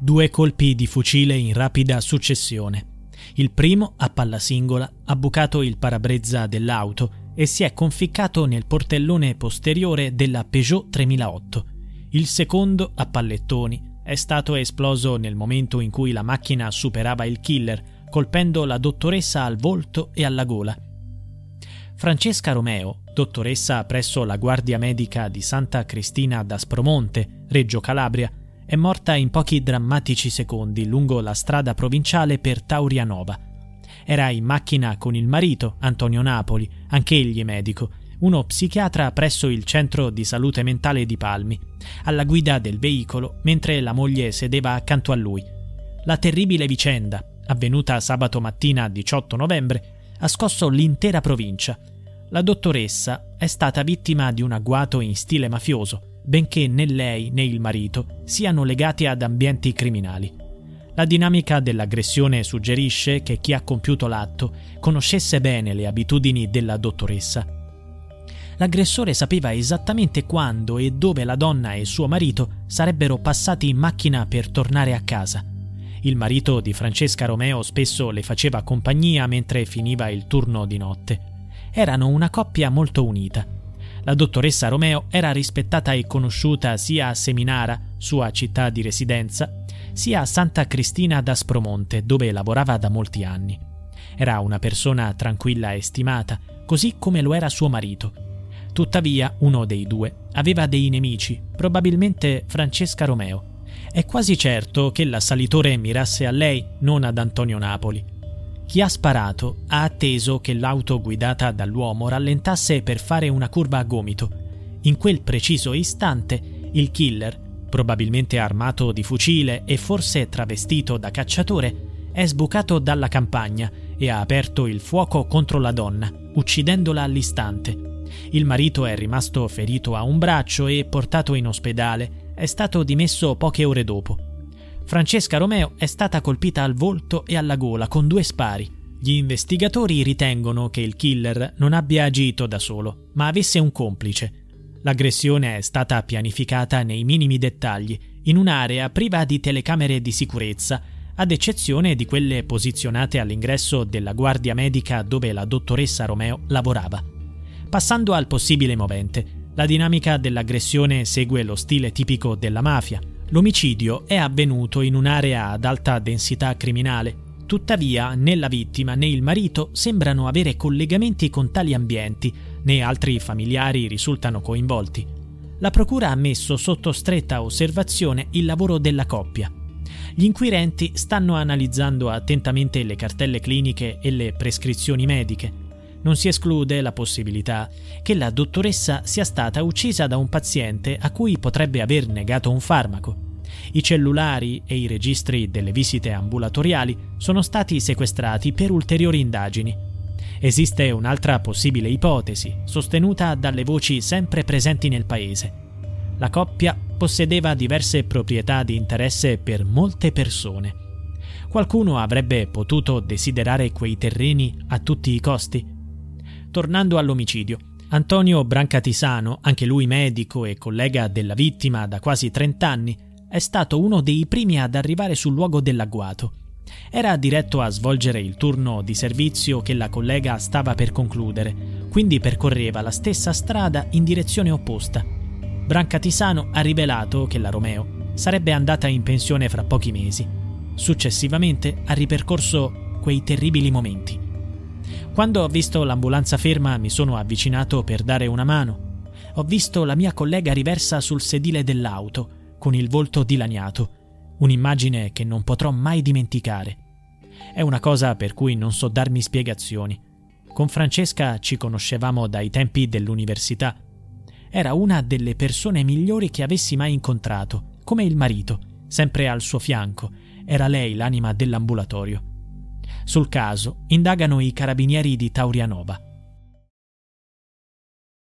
Due colpi di fucile in rapida successione. Il primo, a palla singola, ha bucato il parabrezza dell'auto e si è conficcato nel portellone posteriore della Peugeot 3008. Il secondo, a pallettoni, è stato esploso nel momento in cui la macchina superava il killer, colpendo la dottoressa al volto e alla gola. Francesca Romeo, dottoressa presso la Guardia Medica di Santa Cristina d'Aspromonte, Reggio Calabria, è morta in pochi drammatici secondi lungo la strada provinciale per Taurianova. Era in macchina con il marito, Antonio Napoli, anch'egli medico, uno psichiatra presso il centro di salute mentale di Palmi, alla guida del veicolo mentre la moglie sedeva accanto a lui. La terribile vicenda, avvenuta sabato mattina 18 novembre, ha scosso l'intera provincia. La dottoressa è stata vittima di un agguato in stile mafioso, benché né lei né il marito siano legati ad ambienti criminali. La dinamica dell'aggressione suggerisce che chi ha compiuto l'atto conoscesse bene le abitudini della dottoressa. L'aggressore sapeva esattamente quando e dove la donna e suo marito sarebbero passati in macchina per tornare a casa. Il marito di Francesca Romeo spesso le faceva compagnia mentre finiva il turno di notte. Erano una coppia molto unita. La dottoressa Romeo era rispettata e conosciuta sia a Seminara, sua città di residenza, sia a Santa Cristina d'Aspromonte, dove lavorava da molti anni. Era una persona tranquilla e stimata, così come lo era suo marito. Tuttavia, uno dei due aveva dei nemici, probabilmente Francesca Romeo. È quasi certo che l'assalitore mirasse a lei, non ad Antonio Napoli. Chi ha sparato ha atteso che l'auto guidata dall'uomo rallentasse per fare una curva a gomito. In quel preciso istante, il killer, probabilmente armato di fucile e forse travestito da cacciatore, è sbucato dalla campagna e ha aperto il fuoco contro la donna, uccidendola all'istante. Il marito è rimasto ferito a un braccio e portato in ospedale è stato dimesso poche ore dopo. Francesca Romeo è stata colpita al volto e alla gola con due spari. Gli investigatori ritengono che il killer non abbia agito da solo, ma avesse un complice. L'aggressione è stata pianificata nei minimi dettagli, in un'area priva di telecamere di sicurezza, ad eccezione di quelle posizionate all'ingresso della guardia medica dove la dottoressa Romeo lavorava. Passando al possibile movente, la dinamica dell'aggressione segue lo stile tipico della mafia. L'omicidio è avvenuto in un'area ad alta densità criminale. Tuttavia, né la vittima né il marito sembrano avere collegamenti con tali ambienti, né altri familiari risultano coinvolti. La procura ha messo sotto stretta osservazione il lavoro della coppia. Gli inquirenti stanno analizzando attentamente le cartelle cliniche e le prescrizioni mediche non si esclude la possibilità che la dottoressa sia stata uccisa da un paziente a cui potrebbe aver negato un farmaco. I cellulari e i registri delle visite ambulatoriali sono stati sequestrati per ulteriori indagini. Esiste un'altra possibile ipotesi, sostenuta dalle voci sempre presenti nel paese. La coppia possedeva diverse proprietà di interesse per molte persone. Qualcuno avrebbe potuto desiderare quei terreni a tutti i costi? Tornando all'omicidio, Antonio Brancatisano, anche lui medico e collega della vittima da quasi 30 anni, è stato uno dei primi ad arrivare sul luogo dell'agguato. Era diretto a svolgere il turno di servizio che la collega stava per concludere, quindi percorreva la stessa strada in direzione opposta. Brancatisano ha rivelato che la Romeo sarebbe andata in pensione fra pochi mesi. Successivamente ha ripercorso quei terribili momenti. Quando ho visto l'ambulanza ferma mi sono avvicinato per dare una mano. Ho visto la mia collega riversa sul sedile dell'auto, con il volto dilaniato, un'immagine che non potrò mai dimenticare. È una cosa per cui non so darmi spiegazioni. Con Francesca ci conoscevamo dai tempi dell'università. Era una delle persone migliori che avessi mai incontrato, come il marito, sempre al suo fianco, era lei l'anima dell'ambulatorio. Sul caso indagano i carabinieri di Taurianova.